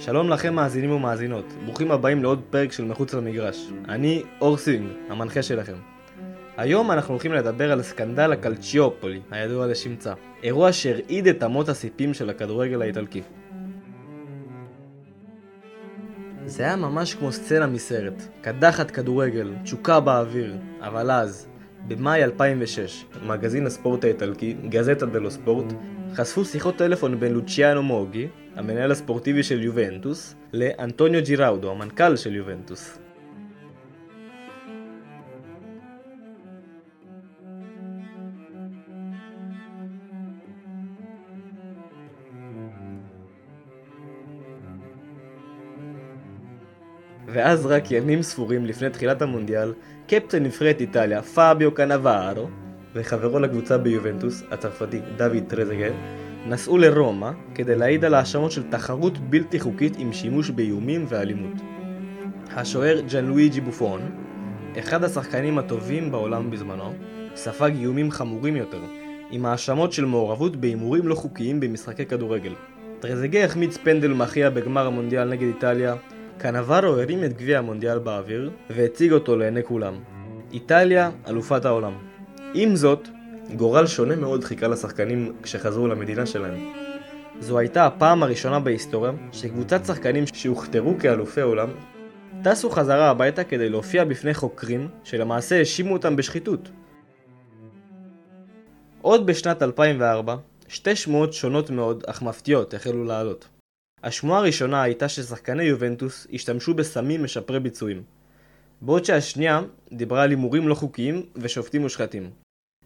שלום לכם מאזינים ומאזינות, ברוכים הבאים לעוד פרק של מחוץ למגרש. אני אור סינג, המנחה שלכם. היום אנחנו הולכים לדבר על סקנדל הקלצ'יופולי, הידוע לשמצה. אירוע שהרעיד את אמות הסיפים של הכדורגל האיטלקי. זה היה ממש כמו סצנה מסרט. קדחת כדורגל, תשוקה באוויר, אבל אז, במאי 2006, מגזין הספורט האיטלקי, גזטה דלו ספורט, חשפו שיחות טלפון בין לוציאנו מוגי, המנהל הספורטיבי של יובנטוס, לאנטוניו ג'יראודו, המנכ"ל של יובנטוס. ואז רק ימים ספורים לפני תחילת המונדיאל, קפטן נבחרת איטליה, פאביו קנבארו, וחברו לקבוצה ביובנטוס, הצרפתי דוד טרזגר, נסעו לרומא כדי להעיד על האשמות של תחרות בלתי חוקית עם שימוש באיומים ואלימות. השוער ג'אן לואיג'י בופון, אחד השחקנים הטובים בעולם בזמנו, ספג איומים חמורים יותר, עם האשמות של מעורבות בהימורים לא חוקיים במשחקי כדורגל. טרזגה החמיץ פנדל מכריע בגמר המונדיאל נגד איטליה, קנברו הרים את גביע המונדיאל באוויר והציג אותו לעיני כולם. איטליה, אלופת העולם. עם זאת, גורל שונה מאוד חיכה לשחקנים כשחזרו למדינה שלהם. זו הייתה הפעם הראשונה בהיסטוריה שקבוצת שחקנים שהוכתרו כאלופי עולם טסו חזרה הביתה כדי להופיע בפני חוקרים שלמעשה האשימו אותם בשחיתות. עוד בשנת 2004, שתי שמועות שונות מאוד אך מפתיעות החלו לעלות. השמועה הראשונה הייתה ששחקני יובנטוס השתמשו בסמים משפרי ביצועים, בעוד שהשנייה דיברה על הימורים לא חוקיים ושופטים מושחתים.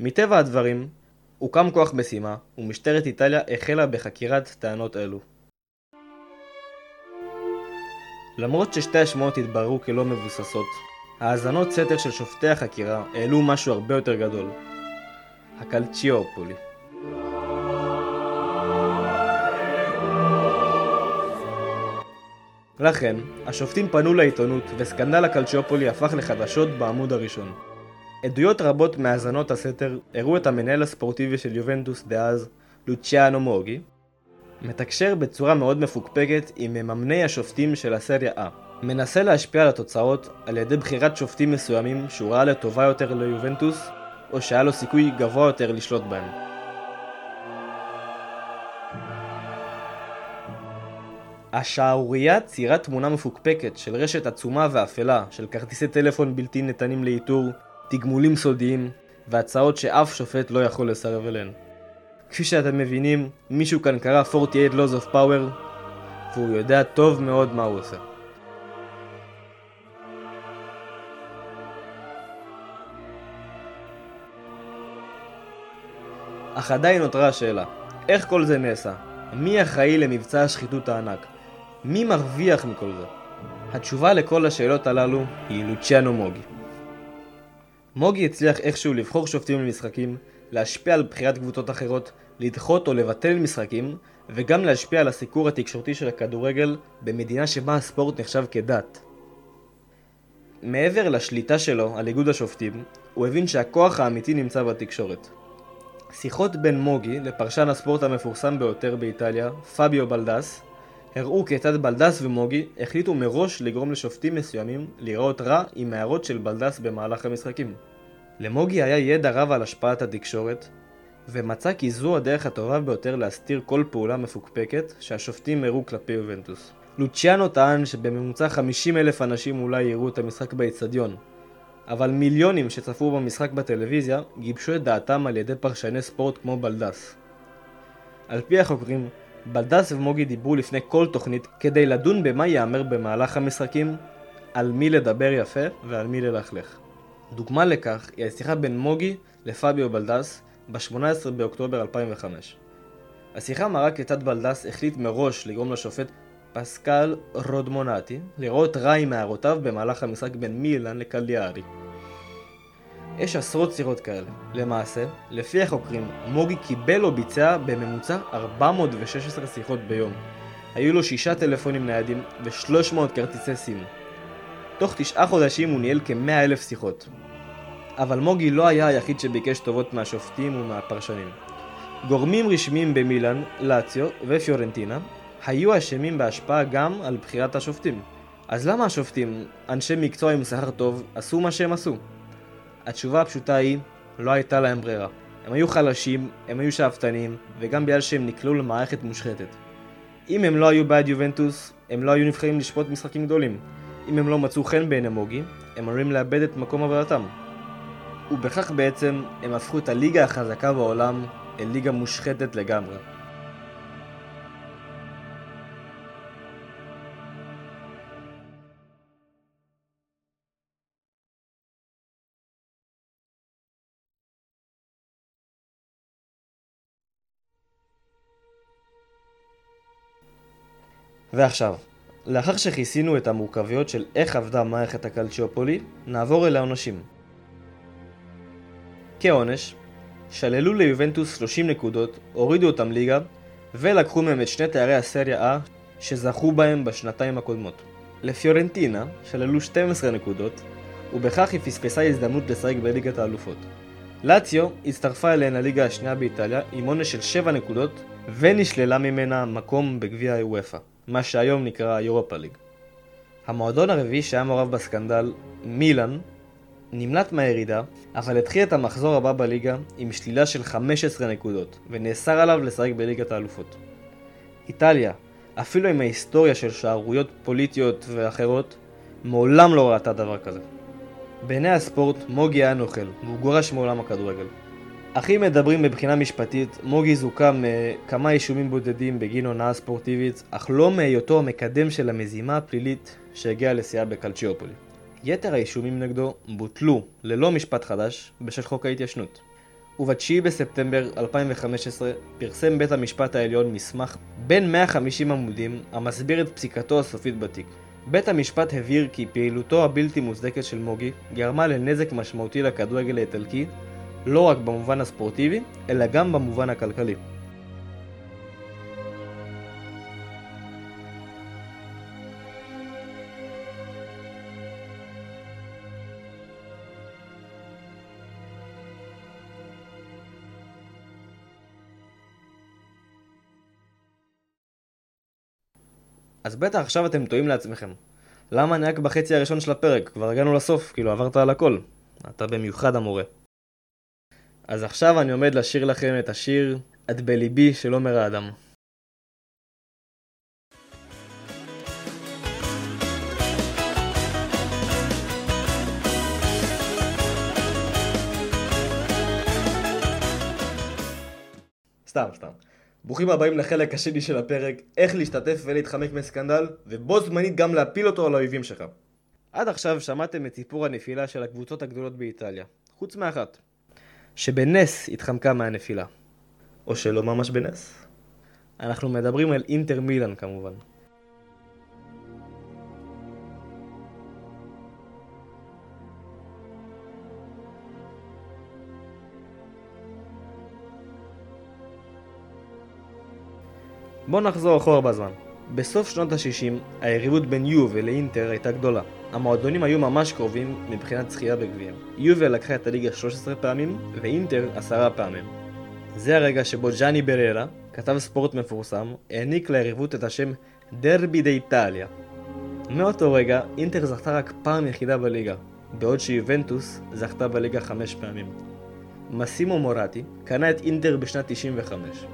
מטבע הדברים, הוקם כוח משימה, ומשטרת איטליה החלה בחקירת טענות אלו. למרות ששתי השמועות התבררו כלא מבוססות, האזנות סתר של שופטי החקירה העלו משהו הרבה יותר גדול. הקלצ'יופולי. לכן, השופטים פנו לעיתונות וסקנדל הקלצ'יופולי הפך לחדשות בעמוד הראשון. עדויות רבות מהאזנות הסתר הראו את המנהל הספורטיבי של יובנטוס דאז, לוציאנו מוגי, מתקשר בצורה מאוד מפוקפקת עם מממני השופטים של הסריה A. מנסה להשפיע על התוצאות על ידי בחירת שופטים מסוימים שהוא ראה לטובה יותר ליובנטוס, או שהיה לו סיכוי גבוה יותר לשלוט בהם. השערורייה ציירה תמונה מפוקפקת של רשת עצומה ואפלה של כרטיסי טלפון בלתי ניתנים לאיתור, תגמולים סודיים והצעות שאף שופט לא יכול לסרב אליהן. כפי שאתם מבינים, מישהו כאן קרא 48 Laws of Power והוא יודע טוב מאוד מה הוא עושה. אך עדיין נותרה השאלה, איך כל זה נעשה? מי אחראי למבצע השחיתות הענק? מי מרוויח מכל זה? התשובה לכל השאלות הללו היא לוציאנו מוגי. מוגי הצליח איכשהו לבחור שופטים למשחקים, להשפיע על בחירת קבוצות אחרות, לדחות או לבטל משחקים, וגם להשפיע על הסיקור התקשורתי של הכדורגל במדינה שבה הספורט נחשב כדת. מעבר לשליטה שלו על איגוד השופטים, הוא הבין שהכוח האמיתי נמצא בתקשורת. שיחות בין מוגי לפרשן הספורט המפורסם ביותר באיטליה, פביו בלדס, הראו כיצד בלדס ומוגי החליטו מראש לגרום לשופטים מסוימים להיראות רע עם הערות של בלדס במהלך המשחקים. למוגי היה ידע רב על השפעת התקשורת, ומצא כי זו הדרך הטובה ביותר להסתיר כל פעולה מפוקפקת שהשופטים הראו כלפי יובנטוס. לוציאנו טען שבממוצע 50 אלף אנשים אולי יראו את המשחק באצטדיון, אבל מיליונים שצפו במשחק בטלוויזיה גיבשו את דעתם על ידי פרשני ספורט כמו בלדס. על פי החוקרים, בלדס ומוגי דיברו לפני כל תוכנית כדי לדון במה ייאמר במהלך המשחקים, על מי לדבר יפה ועל מי ללכלך. דוגמה לכך היא השיחה בין מוגי לפביו בלדס ב-18 באוקטובר 2005. השיחה מראה כיצד בלדס החליט מראש לגרום לשופט פסקל רודמונטי לראות רע עם הערותיו במהלך המשחק בין מילאן לקליארי. יש עשרות שיחות כאלה. למעשה, לפי החוקרים, מוגי קיבל או ביצע בממוצע 416 שיחות ביום. היו לו שישה טלפונים ניידים ו-300 כרטיסי סים. תוך תשעה חודשים הוא ניהל כ-100 אלף שיחות. אבל מוגי לא היה היחיד שביקש טובות מהשופטים ומהפרשנים. גורמים רשמיים במילאן, לאציו ופיורנטינה היו אשמים בהשפעה גם על בחירת השופטים. אז למה השופטים, אנשי מקצוע עם שכר טוב, עשו מה שהם עשו? התשובה הפשוטה היא, לא הייתה להם ברירה. הם היו חלשים, הם היו שאפתנים, וגם בגלל שהם נקלעו למערכת מושחתת. אם הם לא היו בעד יובנטוס, הם לא היו נבחרים לשפוט משחקים גדולים. אם הם לא מצאו חן בעיני מוגי, הם אמורים לאבד את מקום עבודתם. ובכך בעצם הם הפכו את הליגה החזקה בעולם אל ליגה מושחתת לגמרי. ועכשיו, לאחר שכיסינו את המורכבויות של איך עבדה מערכת הקלצ'יופולי, נעבור אל העונשים. כעונש, שללו ליובנטוס 30 נקודות, הורידו אותם ליגה, ולקחו מהם את שני תארי הסריה A שזכו בהם בשנתיים הקודמות. לפיורנטינה שללו 12 נקודות, ובכך היא פספסה הזדמנות לשחק בליגת האלופות. לאציו הצטרפה אליהן לליגה השנייה באיטליה עם עונש של 7 נקודות, ונשללה ממנה מקום בגביע הוופא. מה שהיום נקרא אירופה ליג. המועדון הרביעי שהיה מעורב בסקנדל, מילאן, נמלט מהירידה, אבל התחיל את המחזור הבא בליגה עם שלילה של 15 נקודות, ונאסר עליו לשחק בליגת האלופות. איטליה, אפילו עם ההיסטוריה של שערוריות פוליטיות ואחרות, מעולם לא ראתה דבר כזה. בעיני הספורט, מוגי היה נוכל, והוא גורש מעולם הכדורגל. אחים מדברים מבחינה משפטית, מוגי זוכה מכמה אישומים בודדים בגין הונאה ספורטיבית, אך לא מהיותו המקדם של המזימה הפלילית שהגיעה לשיאה בקלצ'יופולי. יתר האישומים נגדו בוטלו ללא משפט חדש בשל חוק ההתיישנות. וב-9 בספטמבר 2015 פרסם בית המשפט העליון מסמך בין 150 עמודים המסביר את פסיקתו הסופית בתיק. בית המשפט הבהיר כי פעילותו הבלתי מוצדקת של מוגי גרמה לנזק משמעותי לכדורגל האיטלקי לא רק במובן הספורטיבי, אלא גם במובן הכלכלי. אז בטח עכשיו אתם טועים לעצמכם. למה אני רק בחצי הראשון של הפרק? כבר הגענו לסוף, כאילו עברת על הכל. אתה במיוחד המורה. אז עכשיו אני עומד לשיר לכם את השיר "את בליבי" של עומר האדם. סתם, סתם. ברוכים הבאים לחלק השני של הפרק, איך להשתתף ולהתחמק מסקנדל, ובו זמנית גם להפיל אותו על האויבים שלך. עד עכשיו שמעתם את סיפור הנפילה של הקבוצות הגדולות באיטליה, חוץ מאחת, שבנס התחמקה מהנפילה. או שלא ממש בנס. אנחנו מדברים על אינטר מילאן כמובן. בואו נחזור אחורה בזמן. בסוף שנות ה-60, היריבות בין יובה לאינטר הייתה גדולה. המועדונים היו ממש קרובים מבחינת זכייה בגביעים. יובה לקחה את הליגה 13 פעמים, ואינטר 10 פעמים. זה הרגע שבו ג'אני בררה, כתב ספורט מפורסם, העניק ליריבות את השם דרבי דה איטליה. מאותו רגע, אינטר זכתה רק פעם יחידה בליגה, בעוד שיובנטוס זכתה בליגה 5 פעמים. מסימו מורטי קנה את אינטר בשנת 95.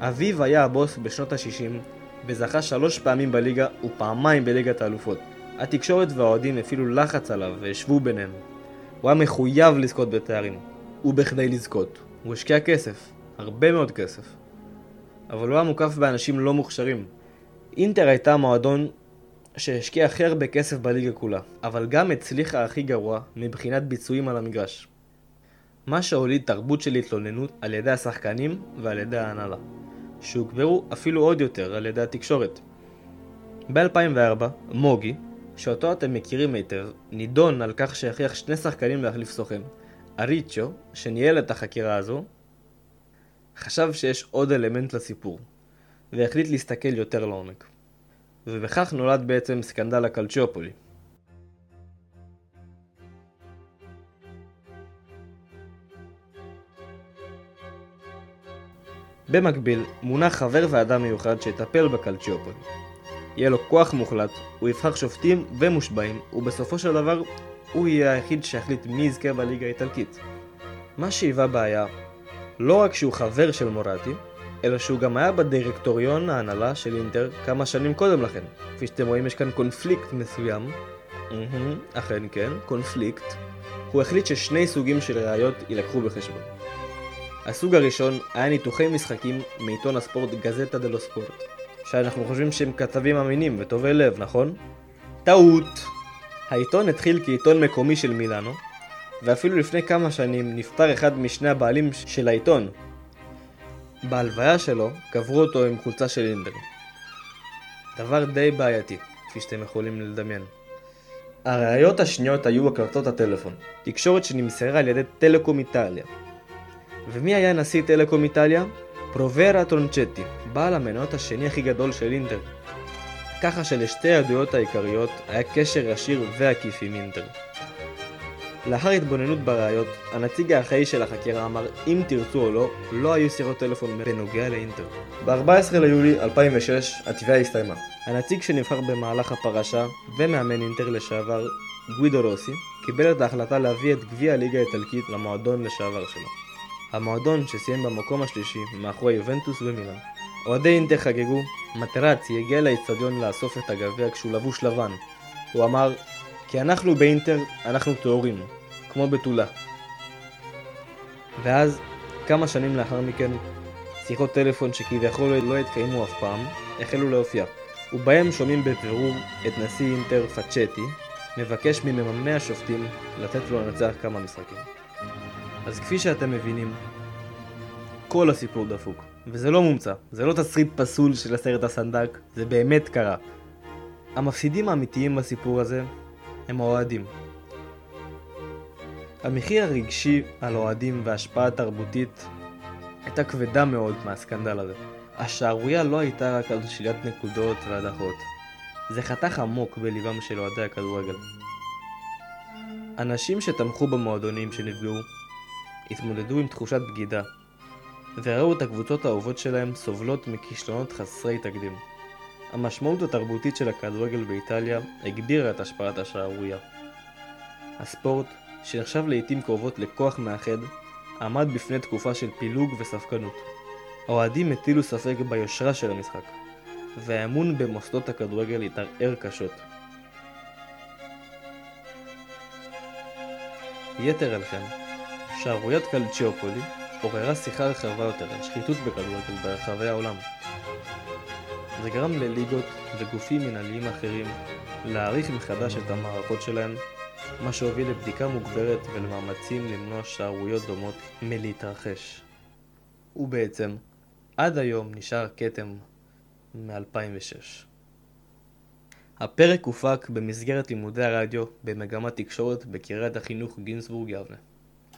אביו היה הבוס בשנות ה-60 וזכה שלוש פעמים בליגה ופעמיים בליגת האלופות. התקשורת והאוהדים הפעילו לחץ עליו והשוו ביניהם. הוא היה מחויב לזכות בתארים. ובכדי לזכות, הוא השקיע כסף. הרבה מאוד כסף. אבל הוא היה מוקף באנשים לא מוכשרים. אינטר הייתה מועדון שהשקיע הכי הרבה כסף בליגה כולה, אבל גם הצליחה הכי גרוע מבחינת ביצועים על המגרש. מה שהוליד תרבות של התלוננות על ידי השחקנים ועל ידי ההנהלה. שהוגברו אפילו עוד יותר על ידי התקשורת. ב-2004, מוגי, שאותו אתם מכירים היטב, נידון על כך שהכריח שני שחקנים להחליף סוכן. אריצ'ו, שניהל את החקירה הזו, חשב שיש עוד אלמנט לסיפור, והחליט להסתכל יותר לעומק. ובכך נולד בעצם סקנדל הקלצ'יופולי. במקביל, מונה חבר ועדה מיוחד שיטפל בקלצ'יופולי. יהיה לו כוח מוחלט, הוא יבחר שופטים ומושבעים, ובסופו של דבר, הוא יהיה היחיד שיחליט מי יזכה בליגה האיטלקית. מה שהיווה בעיה, לא רק שהוא חבר של מורטי, אלא שהוא גם היה בדירקטוריון ההנהלה של אינטר כמה שנים קודם לכן. כפי שאתם רואים יש כאן קונפליקט מסוים. אכן כן, קונפליקט. הוא החליט ששני סוגים של ראיות יילקחו בחשבון. הסוג הראשון היה ניתוחי משחקים מעיתון הספורט גזטה דלו ספורט, שאנחנו חושבים שהם כתבים אמינים וטובי לב, נכון? טעות! העיתון התחיל כעיתון מקומי של מילאנו, ואפילו לפני כמה שנים נפטר אחד משני הבעלים של העיתון. בהלוויה שלו קברו אותו עם חולצה של אינטר. דבר די בעייתי, כפי שאתם יכולים לדמיין. הראיות השניות היו הקלטות הטלפון, תקשורת שנמסרה על ידי טלקום איטליה. ומי היה נשיא טלקום איטליה? פרוברה טרונצ'טי, בעל המניות השני הכי גדול של אינטר. ככה שלשתי העדויות העיקריות היה קשר ישיר ועקיף עם אינטר. לאחר התבוננות בראיות, הנציג האחראי של החקירה אמר אם תרצו או לא, לא היו שיחות טלפון בנוגע לאינטר. ב-14 ליולי 2006 התביעה הסתיימה. הנציג שנבחר במהלך הפרשה ומאמן אינטר לשעבר, גווידו רוסי, קיבל את ההחלטה להביא את גביע הליגה האיטלקית למועדון לשעבר שלו. המועדון שסיים במקום השלישי מאחורי יובנטוס ומילאן. אוהדי אינטר חגגו, מטרצי הגיע לאצטדיון לאסוף את הגביע כשהוא לבוש לבן. הוא אמר, כי אנחנו באינטר, אנחנו טהורים, כמו בתולה. ואז, כמה שנים לאחר מכן, שיחות טלפון שכביכול לא התקיימו אף פעם, החלו להופיע, ובהם שומעים בבירור את נשיא אינטר פאצ'טי, מבקש ממממני השופטים לתת לו לנצח כמה משחקים. אז כפי שאתם מבינים, כל הסיפור דפוק. וזה לא מומצא, זה לא תסריט פסול של הסרט הסנדק, זה באמת קרה. המפסידים האמיתיים בסיפור הזה הם האוהדים. המחיר הרגשי על אוהדים וההשפעה התרבותית הייתה כבדה מאוד מהסקנדל הזה. השערורייה לא הייתה רק על שלילת נקודות והדחות. זה חתך עמוק בליבם של אוהדי הכדורגל. אנשים שתמכו במועדונים שנפגעו התמודדו עם תחושת בגידה, וראו את הקבוצות האהובות שלהם סובלות מכישלונות חסרי תקדים. המשמעות התרבותית של הכדורגל באיטליה הגבירה את השפעת השערורייה. הספורט, שנחשב לעיתים קרובות לכוח מאחד, עמד בפני תקופה של פילוג וספקנות. האוהדים הטילו ספק ביושרה של המשחק, והאמון במוסדות הכדורגל התערער קשות. יתר על כן, שערוריית קלצ'יופולי עוררה שיחה רחבה יותר על שחיתות בכדורגל ברחבי העולם. זה גרם לליגות וגופים מנהליים אחרים להעריך מחדש את המערכות שלהם, מה שהוביל לבדיקה מוגברת ולמאמצים למנוע שערוריות דומות מלהתרחש. ובעצם, עד היום נשאר כתם מ-2006. הפרק הופק במסגרת לימודי הרדיו במגמת תקשורת בקריית החינוך גינסבורג יבנה.